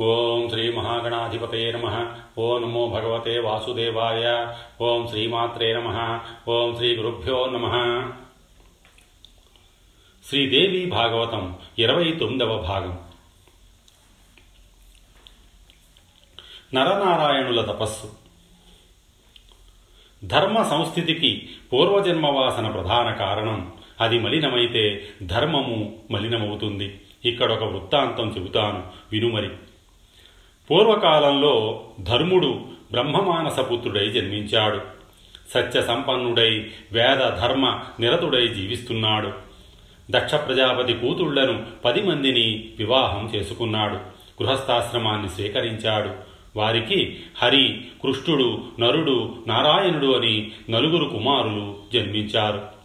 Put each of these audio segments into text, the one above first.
ఓం శ్రీ మహాగణాధిపతయ నమ. ఓం నమో భగవతే వాసుదేవాయ. ఓం శ్రీమాత్రే నమ. ఓం శ్రీ గురుభ్యో నమ. శ్రీదేవి భాగవతం ఇరవై తొమ్మిదవ భాగం. నరనారాయణుల తపస్సు. ధర్మ సంస్థితికి పూర్వజన్మవాసన ప్రధాన కారణం. అది మలినమైతే ధర్మము మలినమవుతుంది. ఇక్కడొక వృత్తాంతం చెబుతాను. వినుమరి పూర్వకాలంలో ధర్ముడు బ్రహ్మమానసపుత్రుడై జన్మించాడు. సత్య సంపన్నుడై వేద ధర్మ నిరతుడై జీవిస్తున్నాడు. దక్ష ప్రజాపతి కూతుళ్ళను పది మందిని వివాహం చేసుకున్నాడు. గృహస్థాశ్రమాన్ని స్వీకరించాడు. వారికి హరి కృష్ణుడు నరుడు నారాయణుడు అని నలుగురు కుమారులు జన్మించారు.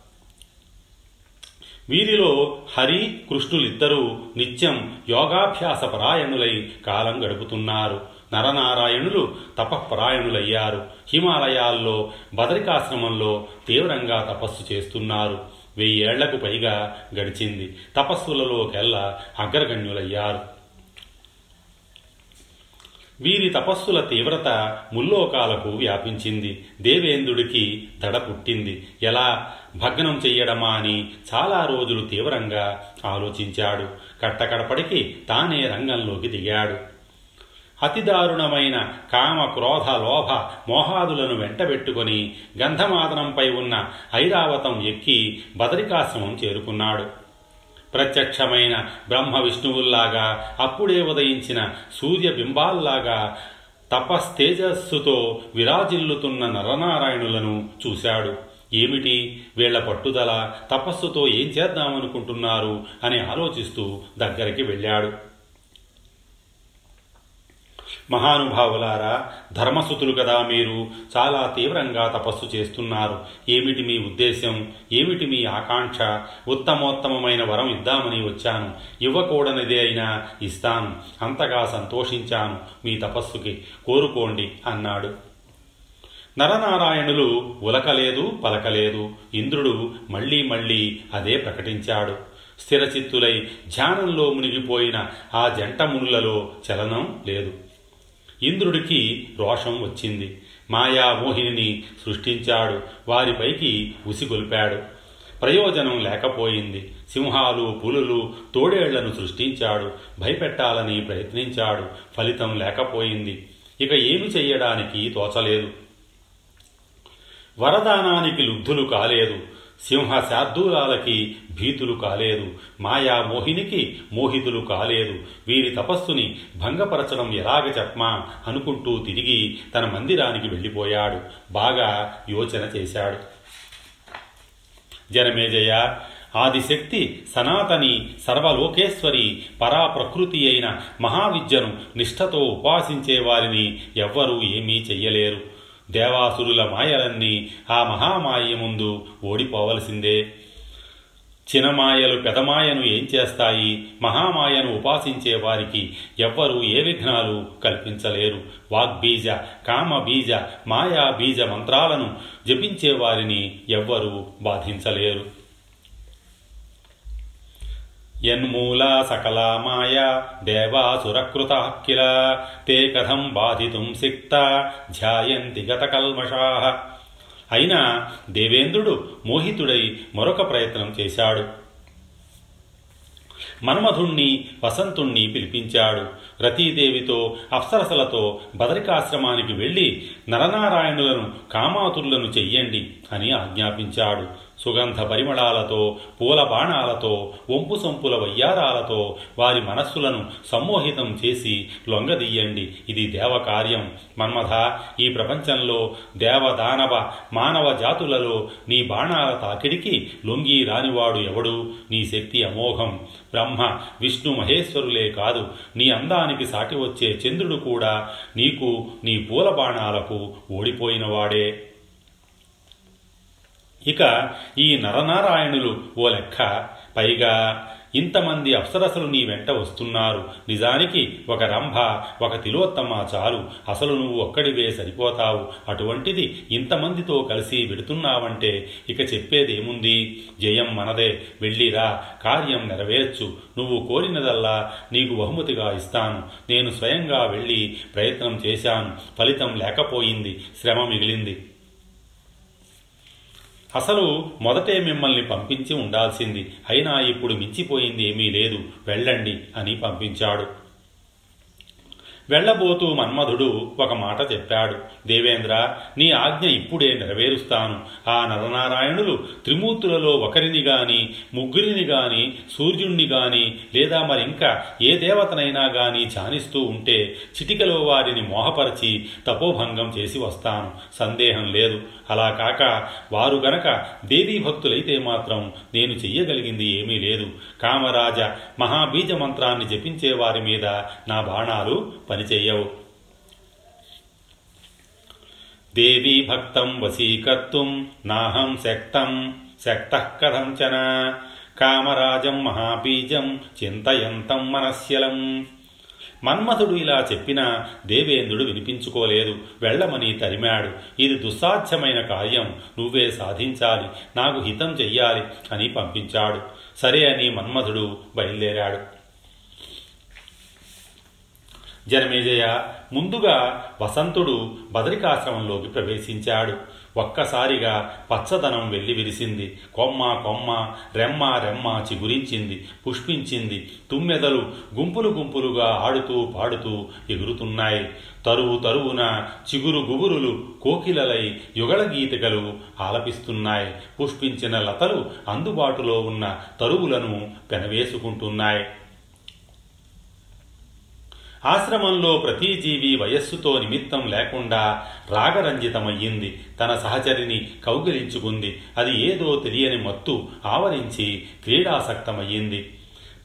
వీరిలో హరి కృష్ణులిద్దరూ నిత్యం యోగాభ్యాస పరాయణులై కాలం గడుపుతున్నారు. నరనారాయణులు తపఃపరాయణులయ్యారు. హిమాలయాల్లో బదరికాశ్రమంలో తీవ్రంగా తపస్సు చేస్తున్నారు. వెయ్యేళ్ళకు పైగా గడిచింది. తపస్సులలోకెల్లా అగ్రగణ్యులయ్యారు. వీరి తపస్సుల తీవ్రత ముల్లోకాలకు వ్యాపించింది. దేవేంద్రుడికి దడ పుట్టింది. ఎలా? భగ్నం చెయ్యడమా అని చాలా రోజులు తీవ్రంగా ఆలోచించాడు. కట్టకడపడికి తానే రంగంలోకి దిగాడు. అతిదారుణమైన కామ క్రోధ లోభ మోహాదులను వెంటబెట్టుకొని గంధమాదనంపై ఉన్న ఐరావతం ఎక్కి బదరికాశ్రమం చేరుకున్నాడు. ప్రత్యక్షమైన బ్రహ్మ విష్ణువుల్లాగా అప్పుడే ఉదయించిన సూర్యబింబాల్లాగా తపస్తేజస్సుతో విరాజిల్లుతున్న నరనారాయణులను చూశాడు. ఏమిటి? వీళ్ళ పట్టుదల తపస్సుతో ఏం చేద్దామనుకుంటున్నారు? అని ఆలోచిస్తూ దగ్గరికి వెళ్ళాడు. మహానుభావులారా ధర్మసుతులు కదా మీరు. చాలా తీవ్రంగా తపస్సు చేస్తున్నారు. ఏమిటి మీ ఉద్దేశం ఏమిటి మీ ఆకాంక్ష? ఉత్తమోత్తమమైన వరం ఇద్దామని వచ్చాను. ఇవ్వకూడనిదే అయినా ఇస్తాను. అంతగా సంతోషించాను. మీ తపస్సుకి కోరుకోండి అన్నాడు. నరనారాయణులు ఉలకలేదు పలకలేదు. ఇంద్రుడు మళ్ళీ మళ్ళీ అదే ప్రకటించాడు. స్థిరచిత్తులై ధ్యానంలో మునిగిపోయిన ఆ జంట మునులలో చలనం లేదు. ఇంద్రుడికి రోషం వచ్చింది. మాయా మోహిని సృష్టించాడు. వారిపైకి ఉసిగొల్పాడు ప్రయోజనం లేకపోయింది. సింహాలు పులులు తోడేళ్ళను సృష్టించాడు. భయపెట్టాలని ప్రయత్నించాడు. ఫలితం లేకపోయింది. ఇక ఏమి చేయడానికి తోచలేదు. వరదానానికి లుబ్ధులు కాలేదు. సింహ శార్దూలాలకి భీతులు కాలేదు. మాయా మోహినికి మోహితులు కాలేదు. వీరి తపస్సుని భంగపరచడం ఎలాగ చెప్పమా అనుకుంటూ తిరిగి తన మందిరానికి వెళ్ళిపోయాడు. బాగా యోచన చేశాడు. జనమేజయ ఆదిశక్తి సనాతని సర్వలోకేశ్వరి పరాప్రకృతి అయిన మహావిద్యను నిష్ఠతో ఉపాసించే వారిని ఎవ్వరూ ఏమీ చెయ్యలేరు. దేవాసురుల మాయలన్నీ ఆ మహామాయ ముందు ఓడిపోవలసిందే. చినమాయలు పెదమాయను ఏం చేస్తాయి? మహామాయను ఉపాసించే వారికి ఎవ్వరూ ఏ విఘ్నాలు కల్పించలేరు. వాగ్బీజ కామబీజ మాయా బీజ మంత్రాలను జపించే వారిని ఎవ్వరూ బాధించలేరు. యన్మూలా సకలా మాయా దేవాసురకృత కిల తే కథం బాధితుం సిక్త ధ్యాయంతి గతకల్మషా అయినా దేవేంద్రుడు మోహితుడై మరొక ప్రయత్నం చేశాడు. మన్మధుణ్ణి వసంతుణ్ణి పిలిపించాడు. రతీదేవితో అప్సరసలతో బదరికాశ్రమానికి వెళ్ళి నరనారాయణులను కామాతులను చెయ్యండి అని ఆజ్ఞాపించాడు. సుగంధ పరిమళాలతో పూల బాణాలతో వంపు సొంపుల వయ్యారాలతో వారి మనస్సులను సమ్మోహితం చేసి లొంగదీయండి. ఇది దేవకార్యం. మన్మథ ఈ ప్రపంచంలో దేవదానవ మానవ జాతులలో నీ బాణాల తాకిడికి లొంగి రానివాడు ఎవడు? నీ శక్తి అమోఘం. బ్రహ్మ విష్ణు మహేశ్వరులే కాదు. నీ అందానికి సాటి వచ్చే చంద్రుడు కూడా నీకు నీ పూల బాణాలకు ఓడిపోయినవాడే. ఇక ఈ నరనారాయణులు ఓ లెక్క. పైగా ఇంతమంది అప్సరసలు నీ వెంట వస్తున్నారు. నిజానికి ఒక రంభ ఒక తిలోత్తమ చాలు. అసలు నువ్వు ఒక్కడివే సరిపోతావు. అటువంటిది ఇంతమందితో కలిసి వెడుతున్నావంటే ఇక చెప్పేదేముంది? జయం మనదే. వెళ్ళిరా కార్యం నెరవేర్చు. నువ్వు కోరినదల్లా నీకు బహుమతిగా ఇస్తాను. నేను స్వయంగా వెళ్ళి ప్రయత్నం చేశాను. ఫలితం లేకపోయింది. శ్రమ మిగిలింది. అసలు మొదటే మిమ్మల్ని పంపించి ఉండాల్సింది. అయినా ఇప్పుడు మించిపోయింది ఏమీ లేదు. వెళ్ళండి అని పంపించాడు. వెళ్ళబోతూ మన్మధుడు ఒక మాట చెప్పాడు. దేవేంద్ర నీ ఆజ్ఞ ఇప్పుడే నెరవేరుస్తాను. ఆ నరనారాయణులు త్రిమూర్తులలో ఒకరిని గాని ముగ్గురిని గాని సూర్యుణ్ణి గాని లేదా మరింకా ఏ దేవతనైనా గాని ధ్యానిస్తూ ఉంటే చిటికలో వారిని మోహపరిచి తపోభంగం చేసి వస్తాను. సందేహం లేదు. అలా కాక వారు గనక దేవీ భక్తులైతే మాత్రం నేను చెయ్యగలిగింది ఏమీ లేదు. కామరాజ మహాబీజ మంత్రాన్ని జపించే వారి మీద నా బాణాలు పనిచేయవు దేవీ భక్తం వశీకర్తుం నాహం శక్తం శక్త కథంచన కామరాజం మహాబీజం చింతయంతం మనస్యలం. మన్మథుడు ఇలా చెప్పినా దేవేంద్రుడు వినిపించుకోలేదు. వెళ్ళమని తరిమాడు. ఇది దుస్సాధ్యమైన కార్యం. నువ్వే సాధించాలి. నాకు హితం చెయ్యాలి అని పంపించాడు. సరే అని మన్మథుడు బయలుదేరాడు. జనమేజయ. ముందుగా వసంతుడు బదరికాశ్రమంలోకి ప్రవేశించాడు. ఒక్కసారిగా పచ్చదనం వెళ్ళి విరిసింది. కొమ్మ కొమ్మ రెమ్మ రెమ్మ చిగురించింది పుష్పించింది. తుమ్మెదలు గుంపులు గుంపులుగా ఆడుతూ పాడుతూ ఎగురుతున్నాయి. తరువు తరువున చిగురు గుబురులు కోకిలలై యుగళ గీతికలు ఆలపిస్తున్నాయి. పుష్పించిన లతలు అందుబాటులో ఉన్న తరువులను పెనవేసుకుంటున్నాయి. ఆశ్రమంలో ప్రతి జీవి వయస్సుతో నిమిత్తం లేకుండా రాగరంజితమయ్యింది. తన సహచరిని కౌగిలించుకుంది. అది ఏదో తెలియని మత్తు ఆవరించి క్రీడాసక్తమయ్యింది.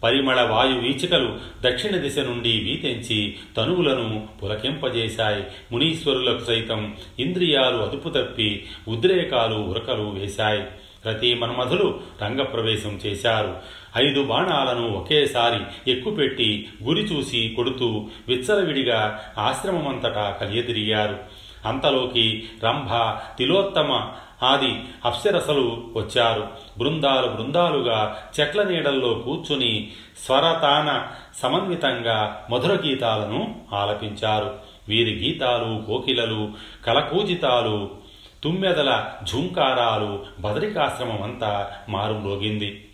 పరిమళ వాయు వీచికలు దక్షిణ దిశ నుండి వీతెంచి తనువులను పులకింపజేశాయి. మునీశ్వరులకు సైతం ఇంద్రియాలు అదుపు తప్పి ఉద్రేకాలు ఉరకలు వేశాయి. ప్రతి మన్మధులు రంగప్రవేశం చేశారు. ఐదు బాణాలను ఒకేసారి ఎక్కుపెట్టి గురి చూసి కొడుతూ విచ్చలవిడిగా ఆశ్రమమంతటా కలియదిరిగారు అంతలోకి రంభ తిలోత్తమ ఆది అప్సరసలు వచ్చారు. బృందాలు బృందాలుగా చెట్ల నీడల్లో కూర్చుని స్వరతాన సమన్వితంగా మధుర గీతాలను ఆలపించారు. వీరి గీతాలు కోకిలలు కలకూజితాలు తుమ్మెదల ఝుంకారాలు బదరికాశ్రమం అంతా మారుమ్రోగింది.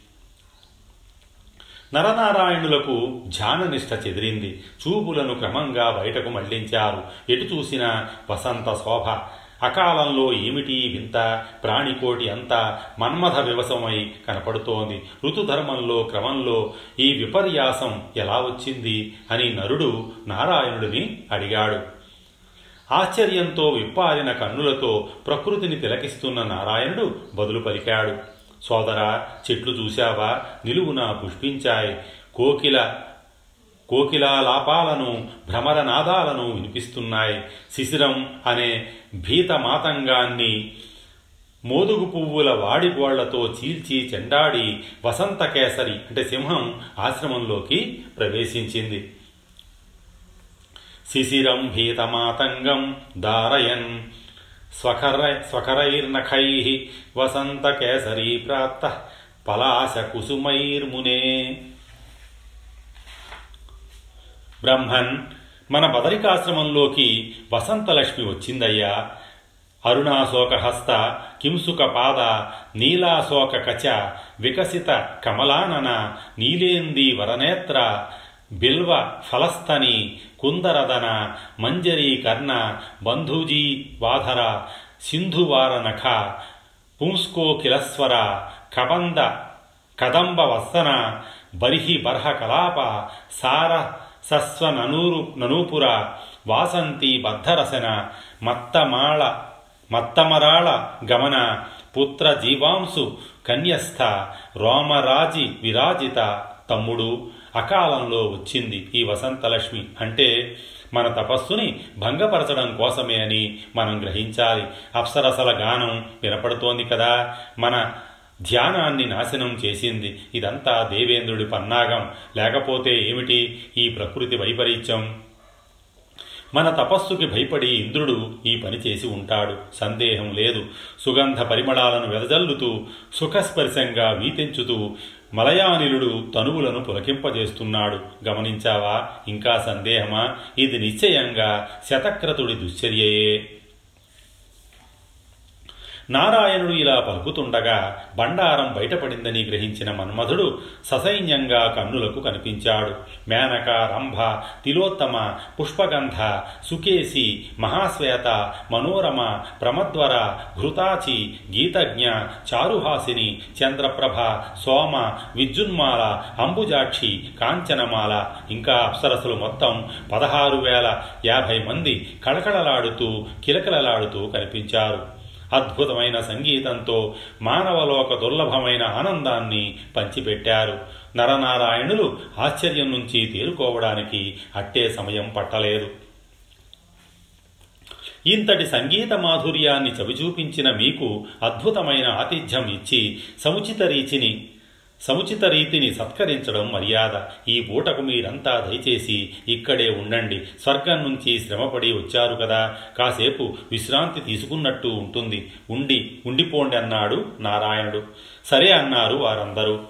నరనారాయణులకు ధ్యాననిష్ట చెదిరింది. చూపులను క్రమంగా బయటకు మళ్ళించారు. ఎటు చూసినా వసంత శోభ. అకాలంలో ఏమిటి వింత? ప్రాణికోటి అంతా మన్మథ వివసమై కనపడుతోంది. ఋతుధర్మంలో క్రమంలో ఈ విపర్యాసం ఎలా వచ్చింది అని నరుడు నారాయణుడిని అడిగాడు. ఆశ్చర్యంతో విప్పారిన కన్నులతో ప్రకృతిని తిలకిస్తున్న నారాయణుడు బదులు పలికాడు. సోదరా చెట్లు చూశావా? నిలువున పుష్పించాయి. కోకిల కోకిలాలాపాలను భ్రమరనాదాలను వినిపిస్తున్నాయి. శిశిరం అనే భీత మాతంగాన్ని మోదుగు పువ్వుల వాడిగోళ్ళతో చీల్చి చెండాడి వసంత కేసరి అంటే సింహం ఆశ్రమంలోకి ప్రవేశించింది. శిశిరం హీతమాతంగం దారయన్ స్వకర స్వఖరైర్నఖై వసంత కేసరీ ప్రాప్త పలాశకుసుమైర్మునే బ్రహ్మన్ మన బదరికాశ్రమంలోకి వసంతలక్ష్మి వచ్చిందయ్యా. అరుణాశోకహస్త కింసుకపాద కింసుక పాద నీలాశోక కచ వికసిత కమలానన నీలేంది వరనేత్ర బిల్వ ఫలస్తని కుందరదన మంజరీ కర్ణ బంధుజీ వాధర సింధువార నఖ పుంస్కో కిలస్వర కబంద కదంబ వస్తన బర్హి బర్హ కలాప సార సస్వ ననూరు ననూపుర వాసంతి బద్ధరసన మత్తమాళ మత్తమరాళ గమన పుత్ర జీవాంసు కన్యస్థ రోమరాజి విరాజిత తమ్ముడు అకాలంలో వచ్చింది ఈ వసంతలక్ష్మి. అంటే మన తపస్సుని భంగపరచడం కోసమే అని మనం గ్రహించాలి. అప్సరసల గానం వినపడుతోంది కదా. మన ధ్యానాన్ని నాశనం చేసింది. ఇదంతా దేవేంద్రుడి పన్నాగం. లేకపోతే ఏమిటి ఈ ప్రకృతి వైపరీత్యం? మన తపస్సుకి భయపడి ఇంద్రుడు ఈ పని చేసి ఉంటాడు. సందేహం లేదు. సుగంధ పరిమళాలను వెదజల్లుతూ సుఖస్పర్శంగా వీతించుతూ మలయానిలుడు తనువులను పులకింపజేస్తున్నాడు. గమనించావా? ఇంకా సందేహమా? ఇది నిశ్చయంగా శతక్రతుడి దుశ్చర్యయే. నారాయణుడు ఇలా పలుకుతుండగా బండారం బయటపడిందని గ్రహించిన మన్మధుడు ససైన్యంగా కన్నులకు కనిపించాడు. మేనక రంభ తిలోత్తమ పుష్పగంధ సుకేసి మహాశ్వేత మనోరమ ప్రమద్వర ఘృతాచి గీతజ్ఞ చారుహాసిని చంద్రప్రభ సోమ విద్యున్మాల అంబుజాక్షి కాంచనమాల ఇంకా అప్సరసులు మొత్తం పదహారు వేల యాభై మంది కళకళలాడుతూ కిలకలలాడుతూ కనిపించారు. అద్భుతమైన సంగీతంతో మానవలోక దుర్లభమైన ఆనందాన్ని పంచిపెట్టారు. నరనారాయణులు ఆశ్చర్యం నుంచి తేరుకోవడానికి అట్టే సమయం పట్టలేదు. ఇంతటి సంగీత మాధుర్యాన్ని చవిచూపించిన మీకు అద్భుతమైన ఆతిథ్యం ఇచ్చి సముచిత రీచిని సముచిత రీతిని సత్కరించడం మర్యాద. ఈ పూటకు మీరంతా దయచేసి ఇక్కడే ఉండండి. స్వర్గం నుంచి శ్రమపడి వచ్చారు కదా. కాసేపు విశ్రాంతి తీసుకున్నట్టు ఉంటుంది. ఉండి ఉండిపోండి అన్నాడు నారాయణుడు. సరే అన్నారు వారందరూ.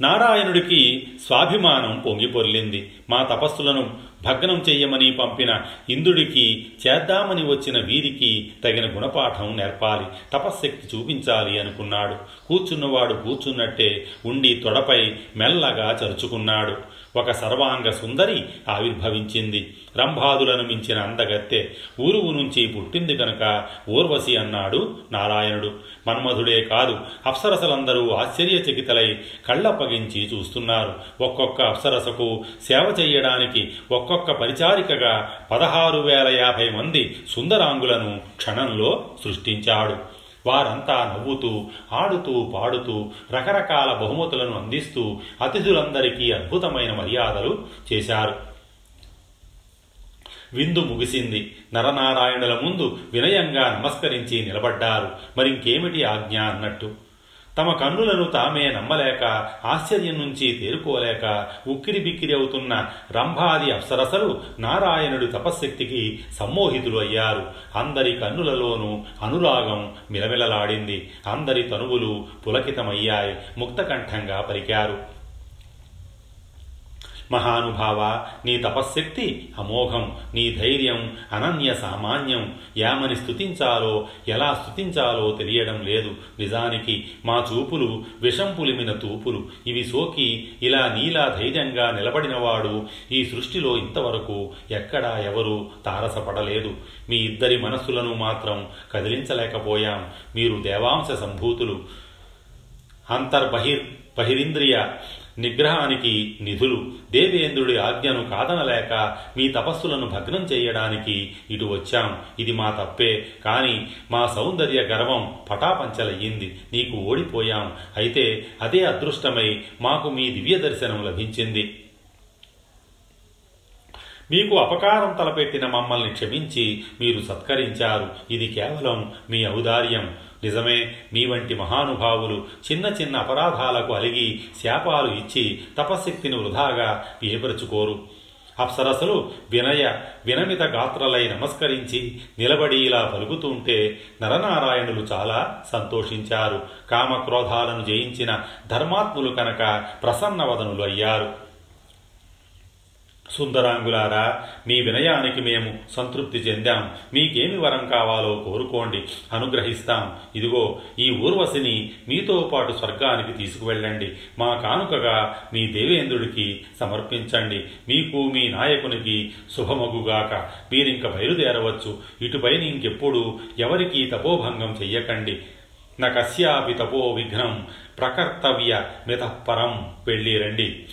నారాయణుడికి స్వాభిమానం పొంగిపొర్లింది మా తపస్సులను భగ్నం చెయ్యమని పంపిన ఇంద్రుడికి చేద్దామని వచ్చిన వీరికి తగిన గుణపాఠం నేర్పాలి తపశ్శక్తి చూపించాలి అనుకున్నాడు. కూర్చున్నవాడు కూర్చున్నట్టే ఉండి తొడపై మెల్లగా చరుచుకున్నాడు. ఒక సర్వాంగ సుందరి ఆవిర్భవించింది. రంభాదులను మించిన అందగత్తె ఊరువు నుంచి పుట్టింది కనుక ఊర్వశి అన్నాడు నారాయణుడు. మన్మధుడే కాదు అప్సరసలందరూ ఆశ్చర్యచకితలై కళ్ళప్పగించి చూస్తున్నారు. ఒక్కొక్క అప్సరసకు సేవ చేయడానికి ఒక్కొక్క పరిచారికగా పదహారు వేల యాభై మంది సుందరాంగులను క్షణంలో సృష్టించాడు. వారంతా నవ్వుతూ ఆడుతూ పాడుతూ రకరకాల బహుమతులను అందిస్తూ అతిథులందరికీ అద్భుతమైన మర్యాదలు చేశారు. విందు ముగిసింది. నరనారాయణుల ముందు వినయంగా నమస్కరించి నిలబడ్డారు. మరింకేమిటి ఆజ్ఞ అన్నట్టు. తమ కన్నులను తామే నమ్మలేక ఆశ్చర్యం నుంచి తేరుకోలేక ఉక్కిరి బిక్కిరి అవుతున్న రంభాది అప్సరసలు నారాయణుడి తపశ్శక్తికి సమ్మోహితులు అయ్యారు. అందరి కన్నులలోనూ అనురాగం మిలమిలలాడింది. అందరి తనువులు పులకితమయ్యాయి ముక్తకంఠంగా పలికారు. మహానుభావ నీ తపశ్శక్తి అమోఘం నీ ధైర్యం అనన్య సామాన్యం యామని స్థుతించాలో ఎలా స్థుతించాలో తెలియడం లేదు. నిజానికి మా చూపులు విషం పులిమిన తూపులు. ఇవి సోకి ఇలా నీలా ధైర్యంగా నిలబడినవాడు ఈ సృష్టిలో ఇంతవరకు ఎక్కడా ఎవరూ తారసపడలేదు. మీ ఇద్దరి మనస్సులను మాత్రం కదిలించలేకపోయాం. మీరు దేవాంశ సంభూతులు. అంతర్బహిర్ బహిరింద్రియ నిగ్రహానికి నిధులు. దేవేంద్రుడి ఆజ్ఞను కాదనలేక మీ తపస్సులను భగ్నం చేయడానికి ఇటు వచ్చాం. ఇది మా తప్పే. కాని మా సౌందర్య గర్వం పటాపంచలయ్యింది. నీకు ఓడిపోయాం. అయితే అదే అదృష్టమై మాకు మీ దివ్య దర్శనం లభించింది. మీకు అపకారం తలపెట్టిన మమ్మల్ని క్షమించి మీరు సత్కరించారు. ఇది కేవలం మీ ఔదార్యం. నిజమే మీ వంటి మహానుభావులు చిన్న చిన్న అపరాధాలకు అలిగి శాపాలు ఇచ్చి తపశక్తిని వృధాగా ఏపరుచుకోరు అప్సరసలు వినయ వినమిత గాత్రలై నమస్కరించి నిలబడి ఇలా పలుకుతుంటే నరనారాయణులు చాలా సంతోషించారు. కామక్రోధాలను జయించిన ధర్మాత్ములు కనుక ప్రసన్నవదనులు అయ్యారు. సుందరాంగులారా మీ వినయానికి మేము సంతృప్తి చెందాం. మీకేమి వరం కావాలో కోరుకోండి అనుగ్రహిస్తాం. ఇదిగో ఈ ఊర్వశిని మీతో పాటు స్వర్గానికి తీసుకువెళ్ళండి. మా కానుకగా మీ దేవేంద్రుడికి సమర్పించండి. మీకు మీ నాయకునికి శుభమగుగాక. మీరింక బయలుదేరవచ్చు. ఇటుపైన ఇంకెప్పుడు ఎవరికీ తపోభంగం చెయ్యకండి. న కశ్యాపి తపో విఘ్నం ప్రకర్తవ్య మితఃపరం. వెళ్ళిరండి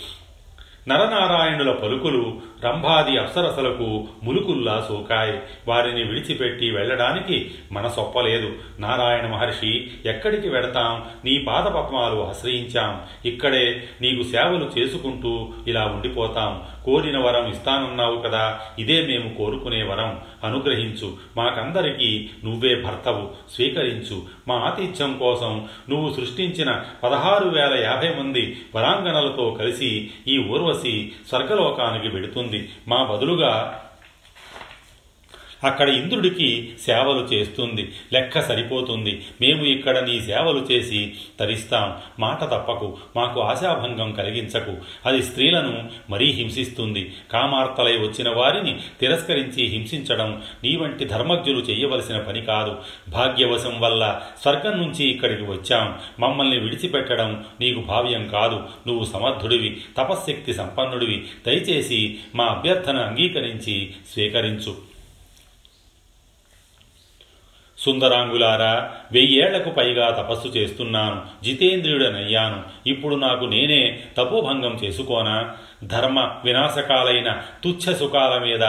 నరనారాయణుల పలుకులు రంభాది అప్సరసలకు ములుకుల్లా సోకాయి. వారిని విడిచిపెట్టి వెళ్ళడానికి మనసొప్పలేదు. నారాయణ మహర్షి ఎక్కడికి వెడతాం? నీ పాదపద్మాలు ఆశ్రయించాం. ఇక్కడే నీకు సేవలు చేసుకుంటూ ఇలా ఉండిపోతాం. కోరిన వరం ఇస్తానన్నావు కదా ఇదే మేము కోరుకునే వరం. అనుగ్రహించు. మాకందరికీ నువ్వే భర్తవు. స్వీకరించు. మా ఆతిథ్యం కోసం నువ్వు సృష్టించిన పదహారు వేల యాభై మంది వరాంగణలతో కలిసి ఈ ఊర్వశి స్వర్గలోకానికి ఉంది. మా బదులుగా అక్కడ ఇంద్రుడికి సేవలు చేస్తుంది. లెక్క సరిపోతుంది. మేము ఇక్కడ నీ సేవలు చేసి తరిస్తాం. మాట తప్పకు. మాకు ఆశాభంగం కలిగించకు. అది స్త్రీలను మరీ హింసిస్తుంది. కామార్తలై వచ్చిన వారిని తిరస్కరించి హింసించడం నీ వంటి ధర్మజ్ఞులు చేయవలసిన పని కాదు. భాగ్యవశం వల్ల స్వర్గం నుంచి ఇక్కడికి వచ్చాం. మమ్మల్ని విడిచిపెట్టడం నీకు భావ్యం కాదు. నువ్వు సమర్థుడివి. తపశ్శక్తి సంపన్నుడివి. దయచేసి మా అభ్యర్థన అంగీకరించి స్వీకరించు. సుందరాంగులారా వెయ్యేళ్ళకు పైగా తపస్సు చేస్తున్నాను జితేంద్రియుడనయ్యాను. ఇప్పుడు నాకు నేనే తపోభంగం చేసుకోనా? ధర్మ వినాశకాలైన తుచ్చ సుఖాల మీద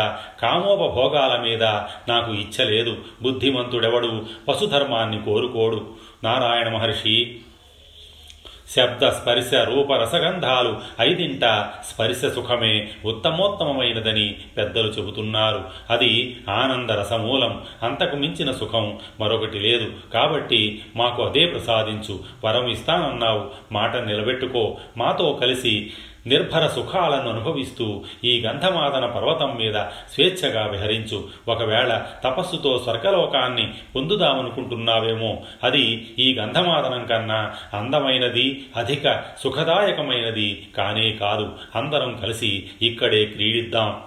కామోపభోగాల మీద నాకు ఇచ్చలేదు బుద్ధిమంతుడెవడు? పశుధర్మాన్ని కోరుకోడు. నారాయణ మహర్షి శబ్ద స్పర్శ రూప రసగంధాలు ఐదింట స్పర్శ సుఖమే ఉత్తమోత్తమమైనదని పెద్దలు చెబుతున్నారు. అది ఆనంద రసమూలం. అంతకు మించిన సుఖం మరొకటి లేదు. కాబట్టి మాకు అదే ప్రసాదించు. వరం ఇస్తానన్నావు మాట నిలబెట్టుకో. మాతో కలిసి నిర్భర సుఖాలను అనుభవిస్తూ ఈ గంధమాదన పర్వతం మీద స్వేచ్ఛగా విహరించు. ఒకవేళ తపస్సుతో స్వర్గలోకాన్ని పొందుదామనుకుంటున్నావేమో అది ఈ గంధమాదనం కన్నా అందమైనది అధిక సుఖదాయకమైనది కానే కాదు. అందరం కలిసి ఇక్కడే క్రీడిద్దాం.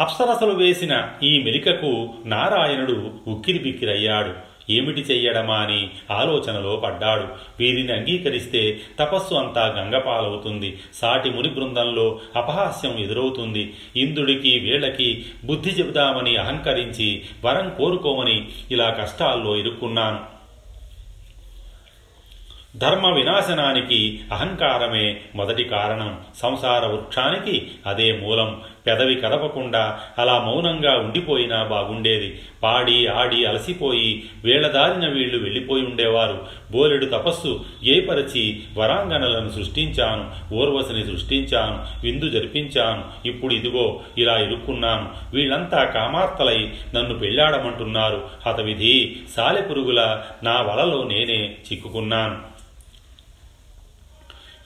అప్సరసలు వేసిన ఈ మెలికకు నారాయణుడు ఉక్కిరిబిక్కిరయ్యాడు. ఏమిటి చెయ్యడమా అని ఆలోచనలో పడ్డాడు. వీరిని అంగీకరిస్తే తపస్సు అంతా గంగపాలవుతుంది. సాటి ముని బృందంలో అపహాస్యం ఎదురవుతుంది. ఇంద్రుడికి వీళ్ళకి బుద్ధి చెబుదామని అహంకరించి వరం కోరుకోమని ఇలా కష్టాల్లో ఇరుక్కున్నాను. ధర్మ వినాశనానికి అహంకారమే మొదటి కారణం. సంసార వృక్షానికి అదే మూలం. పెదవి కదపకుండా అలా మౌనంగా ఉండిపోయినా బాగుండేది. పాడి ఆడి అలసిపోయి వేళదారిన వీళ్ళు వెళ్ళిపోయి ఉండేవారు. బోలెడు తపస్సు ఏపరచి వరాంగణలను సృష్టించాను. ఊర్వశిని సృష్టించాను. విందు జరిపించాను. ఇప్పుడు ఇదిగో ఇలా ఇరుక్కున్నాను వీళ్ళంతా కామార్తలై నన్ను పెళ్ళాడమంటున్నారు హతవిధి సాలెపురుగుల నా వలలో నేనే చిక్కుకున్నాను.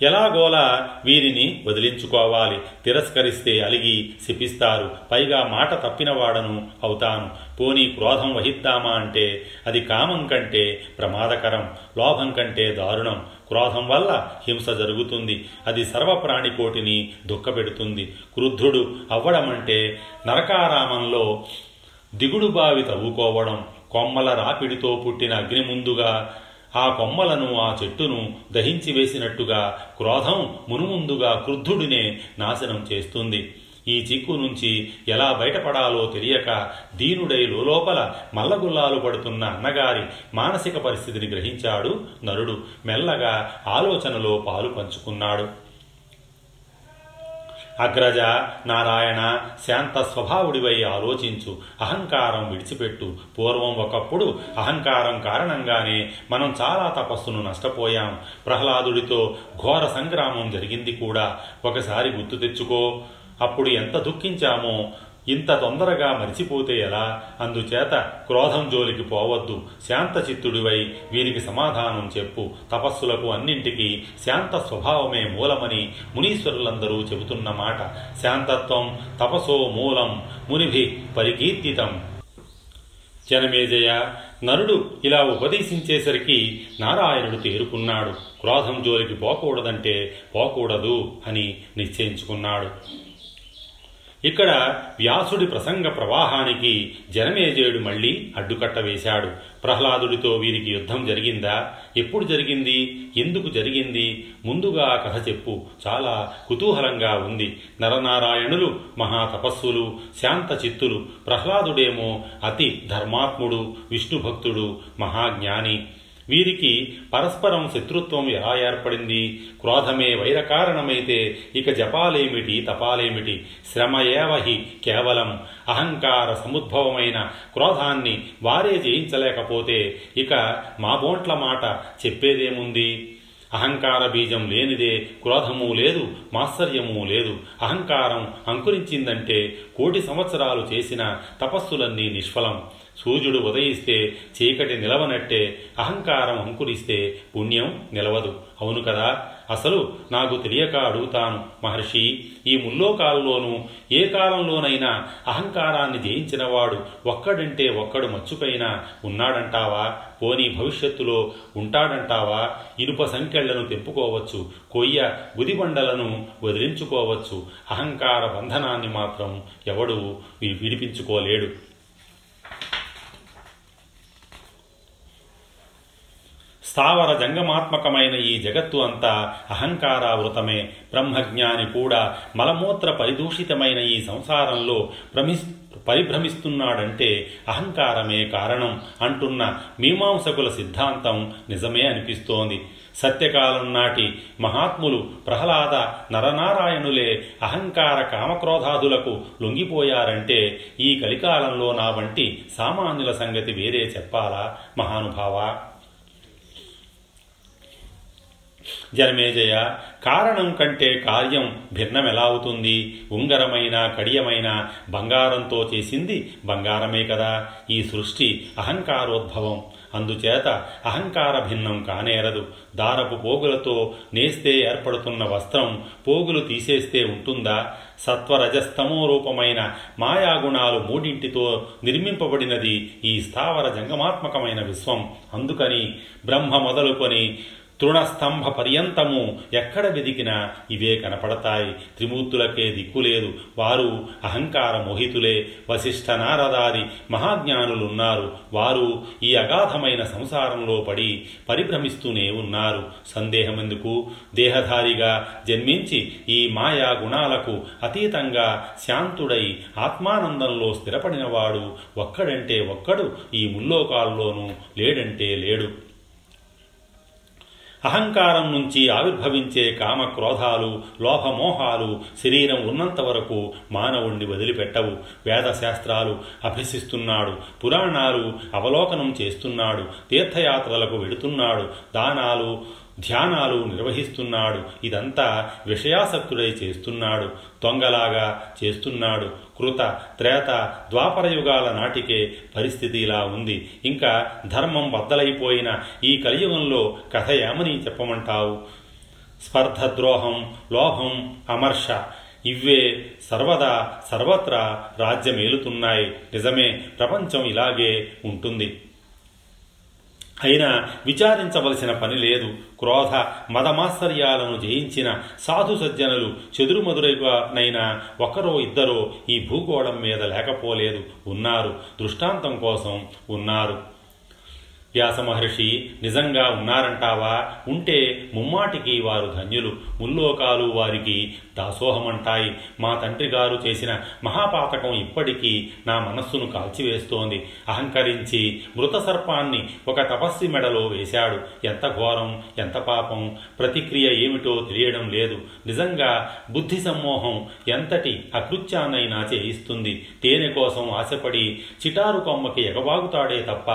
ఎలాగోలా వీరిని వదిలించుకోవాలి. తిరస్కరిస్తే అలిగి శిపిస్తారు. పైగా మాట తప్పినవాడను అవుతాను. పోనీ క్రోధం వహిద్దామా అంటే అది కామం కంటే ప్రమాదకరం లోభం కంటే దారుణం. క్రోధం వల్ల హింస జరుగుతుంది. అది సర్వప్రాణికోటిని దుఃఖపెడుతుంది. క్రుద్ధుడు అవ్వడమంటే నరకారామంలో దిగుడు బావి తవ్వుకోవడం కొమ్మల రాపిడితో పుట్టిన అగ్ని ముందుగా ఆ కొమ్మలను ఆ చెట్టును దహించి వేసినట్టుగా క్రోధం మునుముందుగా క్రుద్ధుడినే నాశనం చేస్తుంది. ఈ చిక్కు నుంచి ఎలా బయటపడాలో తెలియక దీనుడై లోపల మల్లగుల్లాలు పడుతున్న అన్నగారి మానసిక పరిస్థితిని గ్రహించాడు నరుడు. మెల్లగా ఆలోచనలో పాలు పంచుకున్నాడు. అగ్రజ నారాయణ శాంత స్వభావుడివై ఆలోచించు. అహంకారం విడిచిపెట్టు. పూర్వం ఒకప్పుడు అహంకారం కారణంగానే మనం చాలా తపస్సును నష్టపోయాం. ప్రహ్లాదుడితో ఘోర సంగ్రామం జరిగింది కూడా. ఒకసారి గుర్తు తెచ్చుకో. అప్పుడు ఎంత దుఃఖించామో. ఇంత తొందరగా మరిచిపోతే ఎలా? అందుచేత క్రోధం జోలికి పోవద్దు. శాంత చిత్తుడివై వీరికి సమాధానం చెప్పు. తపస్సులకు అన్నింటికీ శాంత స్వభావమే మూలమని మునీశ్వరులందరూ చెబుతున్న మాట. శాంతత్వం తపసో మూలం మునిభి పరికీర్తితం. జనమేజయ నరుడు ఇలా ఉపదేశించేసరికి నారాయణుడు తేరుకున్నాడు. క్రోధం జోలికి పోకూడదంటే పోకూడదు అని నిశ్చయించుకున్నాడు. ఇక్కడ వ్యాసుడి ప్రసంగ ప్రవాహానికి జనమేజయుడు మళ్ళీ అడ్డుకట్ట వేశాడు. ప్రహ్లాదుడితో వీరికి యుద్ధం జరిగిందా? ఎప్పుడు జరిగింది? ఎందుకు జరిగింది? ముందుగా కథ చెప్పు. చాలా కుతూహలంగా ఉంది. నరనారాయణులు మహా తపస్సులు శాంత చిత్తులు ప్రహ్లాదుడేమో అతి ధర్మాత్ముడు విష్ణుభక్తుడు మహాజ్ఞాని వీరికి పరస్పరం శత్రుత్వం ఎలా ఏర్పడింది? క్రోధమే వైరకారణమైతే ఇక జపాలేమిటి తపాలేమిటి? శ్రమ ఏవహి కేవలం అహంకార సముద్భవమైన క్రోధాన్ని వారే జయించలేకపోతే ఇక మా బోంట్ల మాట చెప్పేదేముంది? అహంకార బీజం లేనిదే క్రోధము లేదు మాత్సర్యము లేదు. అహంకారం అంకురించిందంటే కోటి సంవత్సరాలు చేసిన తపస్సులన్నీ నిష్ఫలం. సూర్యుడు ఉదయిస్తే చీకటి నిలవనట్టే అహంకారం అంకురిస్తే పుణ్యం నిలవదు. అవును కదా? అసలు నాకు తెలియక అడుగుతాను మహర్షి ఈ ముల్లోకాల్లోనూ ఏ కాలంలోనైనా అహంకారాన్ని జయించినవాడు ఒక్కడంటే ఒక్కడు మచ్చుకైనా ఉన్నాడంటావా? పోనీ భవిష్యత్తులో ఉంటాడంటావా? ఇనుప సంఖ్యలను తెంపుకోవచ్చు కొయ్య గుదిబండలను వదిలించుకోవచ్చు. అహంకార బంధనాన్ని మాత్రం ఎవడు విడిపించుకోలేడు. స్థావర జంగమాత్మకమైన ఈ జగత్తు అంతా అహంకారావృతమే. బ్రహ్మజ్ఞాని కూడా మలమూత్ర పరిదూషితమైన ఈ సంసారంలో ప్రమిస్ పరిభ్రమిస్తున్నాడంటే అహంకారమే కారణం అంటున్న మీమాంసకుల సిద్ధాంతం నిజమే అనిపిస్తోంది. సత్యకాలం నాటి మహాత్ములు ప్రహ్లాద నరనారాయణులే అహంకార కామక్రోధాదులకు లొంగిపోయారంటే ఈ కలికాలంలో నా వంటి సామాన్యుల సంగతి వేరే చెప్పాలా మహానుభావా? జనమేజయ కారణం కంటే కార్యం భిన్నమెలా అవుతుంది? ఉంగరమైన కడియమైన బంగారంతో చేసింది బంగారమే కదా. ఈ సృష్టి అహంకారోద్భవం. అందుచేత అహంకార భిన్నం కానేరదు. దారపు పోగులతో నేస్తే ఏర్పడుతున్న వస్త్రం పోగులు తీసేస్తే ఉంటుందా? సత్వరజస్తమో రూపమైన మాయాగుణాలు మూడింటితో నిర్మింపబడినది ఈ స్థావర జంగమాత్మకమైన విశ్వం. అందుకని బ్రహ్మ మొదలుకొని తృణస్తంభ పర్యంతము ఎక్కడ వెదికినా ఇవే కనపడతాయి. త్రిమూర్తులకే దిక్కులేదు. వారు అహంకార మోహితులే వశిష్ఠ నారదాది మహాజ్ఞానులున్నారు. వారు ఈ అగాధమైన సంసారంలో పడి పరిభ్రమిస్తూనే ఉన్నారు. సందేహమెందుకు? దేహధారిగా జన్మించి ఈ మాయా గుణాలకు అతీతంగా శాంతుడై ఆత్మానందంలో స్థిరపడినవాడు ఒక్కడంటే ఒక్కడు ఈ ముల్లోకాల్లోనూ లేడంటే లేడు. అహంకారం నుంచి ఆవిర్భవించే కామ క్రోధాలు లోభమోహాలు శరీరం ఉన్నంత వరకు మానవుణ్ణి వదిలిపెట్టవు. వేదశాస్త్రాలు అభ్యసిస్తున్నాడు. పురాణాలు అవలోకనం చేస్తున్నాడు. తీర్థయాత్రలకు వెడుతున్నాడు. దానాలు ధ్యానాలు నిర్వహిస్తున్నాడు. ఇదంతా విషయాసక్తుడై చేస్తున్నాడు. దొంగలాగా చేస్తున్నాడు. కృత త్రేత ద్వాపరయుగాల నాటికే పరిస్థితి ఇలా ఉంది. ఇంకా ధర్మం బద్దలైపోయిన ఈ కలియుగంలో కథ ఏమని చెప్పమంటావు. స్పర్ధ ద్రోహం లోభం అమర్ష ఇవే సర్వదా సర్వత్రా రాజ్యమేలుతున్నాయి. నిజమే ప్రపంచం ఇలాగే ఉంటుంది. అయినా విచారించవలసిన పని లేదు. క్రోధ మదమాశ్చర్యాలను జయించిన సాధు సజ్జనులు చెదురుమదురుగానైనా ఒకరో ఇద్దరో ఈ భూగోళం మీద లేకపోలేదు. ఉన్నారు. దృష్టాంతం కోసం ఉన్నారు. వ్యాస మహర్షి నిజంగా ఉన్నారంటావా? ఉంటే ముమ్మాటికి వారు ధన్యులు ముల్లోకాలు వారికి దాసోహమంటాయి. మా తండ్రి గారు చేసిన మహాపాతకం ఇప్పటికీ నా మనస్సును కాల్చివేస్తోంది. అహంకరించి మృత సర్పాన్ని ఒక తపస్వి మెడలో వేశాడు. ఎంత ఘోరం ఎంత పాపం ప్రతిక్రియ ఏమిటో తెలియడం లేదు. నిజంగా బుద్ధి సమ్మోహం ఎంతటి అకృత్యాన్నైనా చేయిస్తుంది. తేనె కోసం ఆశపడి చిటారు కొమ్మకి ఎగబాగుతాడే తప్ప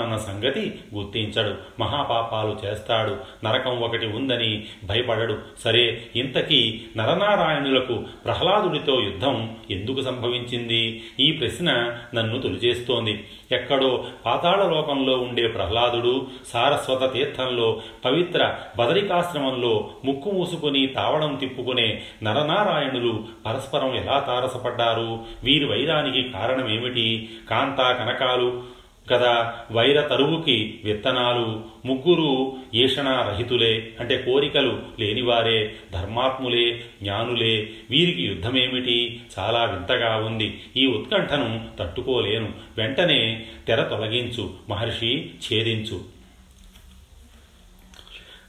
పడిపోతానన్న సంగతి గుర్తించడు. మహాపాపాలు చేస్తాడు. నరకం ఒకటి ఉందని భయపడడు. సరే ఇంతకీ నరనారాయణులకు ప్రహ్లాదుడితో యుద్ధం ఎందుకు సంభవించింది? ఈ ప్రశ్న నన్ను తొలిచేస్తోంది. ఎక్కడో పాతాళలోకంలో ఉండే ప్రహ్లాదుడు సారస్వత తీర్థంలో పవిత్ర బదరికాశ్రమంలో ముక్కు మూసుకుని తావడం తిప్పుకునే నరనారాయణులు పరస్పరం ఎలా తారసపడ్డారు? వీరి వైరానికి కారణమేమిటి? కాంతా కనకాలు కదా వైర తరువుకి విత్తనాలు. ముగ్గురు ఈషణారహితులే అంటే కోరికలు లేనివారే ధర్మాత్ములే జ్ఞానులే. వీరికి యుద్ధమేమిటి? చాలా వింతగా ఉంది. ఈ ఉత్కంఠను తట్టుకోలేను. వెంటనే తెర తొలగించు. మహర్షి ఛేదించు.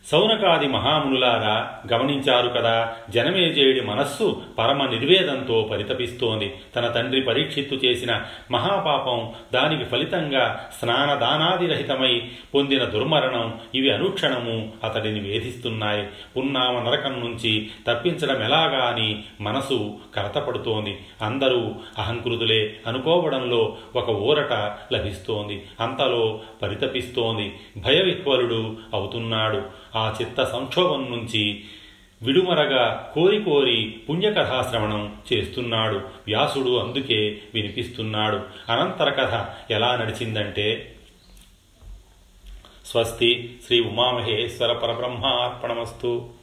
సౌనకాది మహామునులారా గమనించారు కదా జనమేజయుడి మనస్సు పరమ నిర్వేదంతో పరితపిస్తోంది. తన తండ్రి పరీక్షిత్తు చేసిన మహాపాపం దానికి ఫలితంగా స్నానదానాదిరహితమై పొందిన దుర్మరణం ఇవి అనుక్షణము అతడిని వేధిస్తున్నాయి. పున్నామ నరకం నుంచి తప్పించడం ఎలాగా అని మనసు కలతపడుతోంది అందరూ అహంకృతులే అనుకోవడంలో ఒక ఊరట లభిస్తోంది. అంతలో పరితపిస్తోంది. భయవిహ్వలుడు అవుతున్నాడు. ఆ చిత్త సంక్షోభం నుంచి విడుమరగా కోరి కోరి పుణ్యకథాశ్రవణం చేస్తున్నాడు. వ్యాసుడు అందుకే వినిపిస్తున్నాడు. అనంతర కథ ఎలా నడిచిందంటే స్వస్తి శ్రీ ఉమామహేశ్వర పరబ్రహ్మార్పణమస్తు.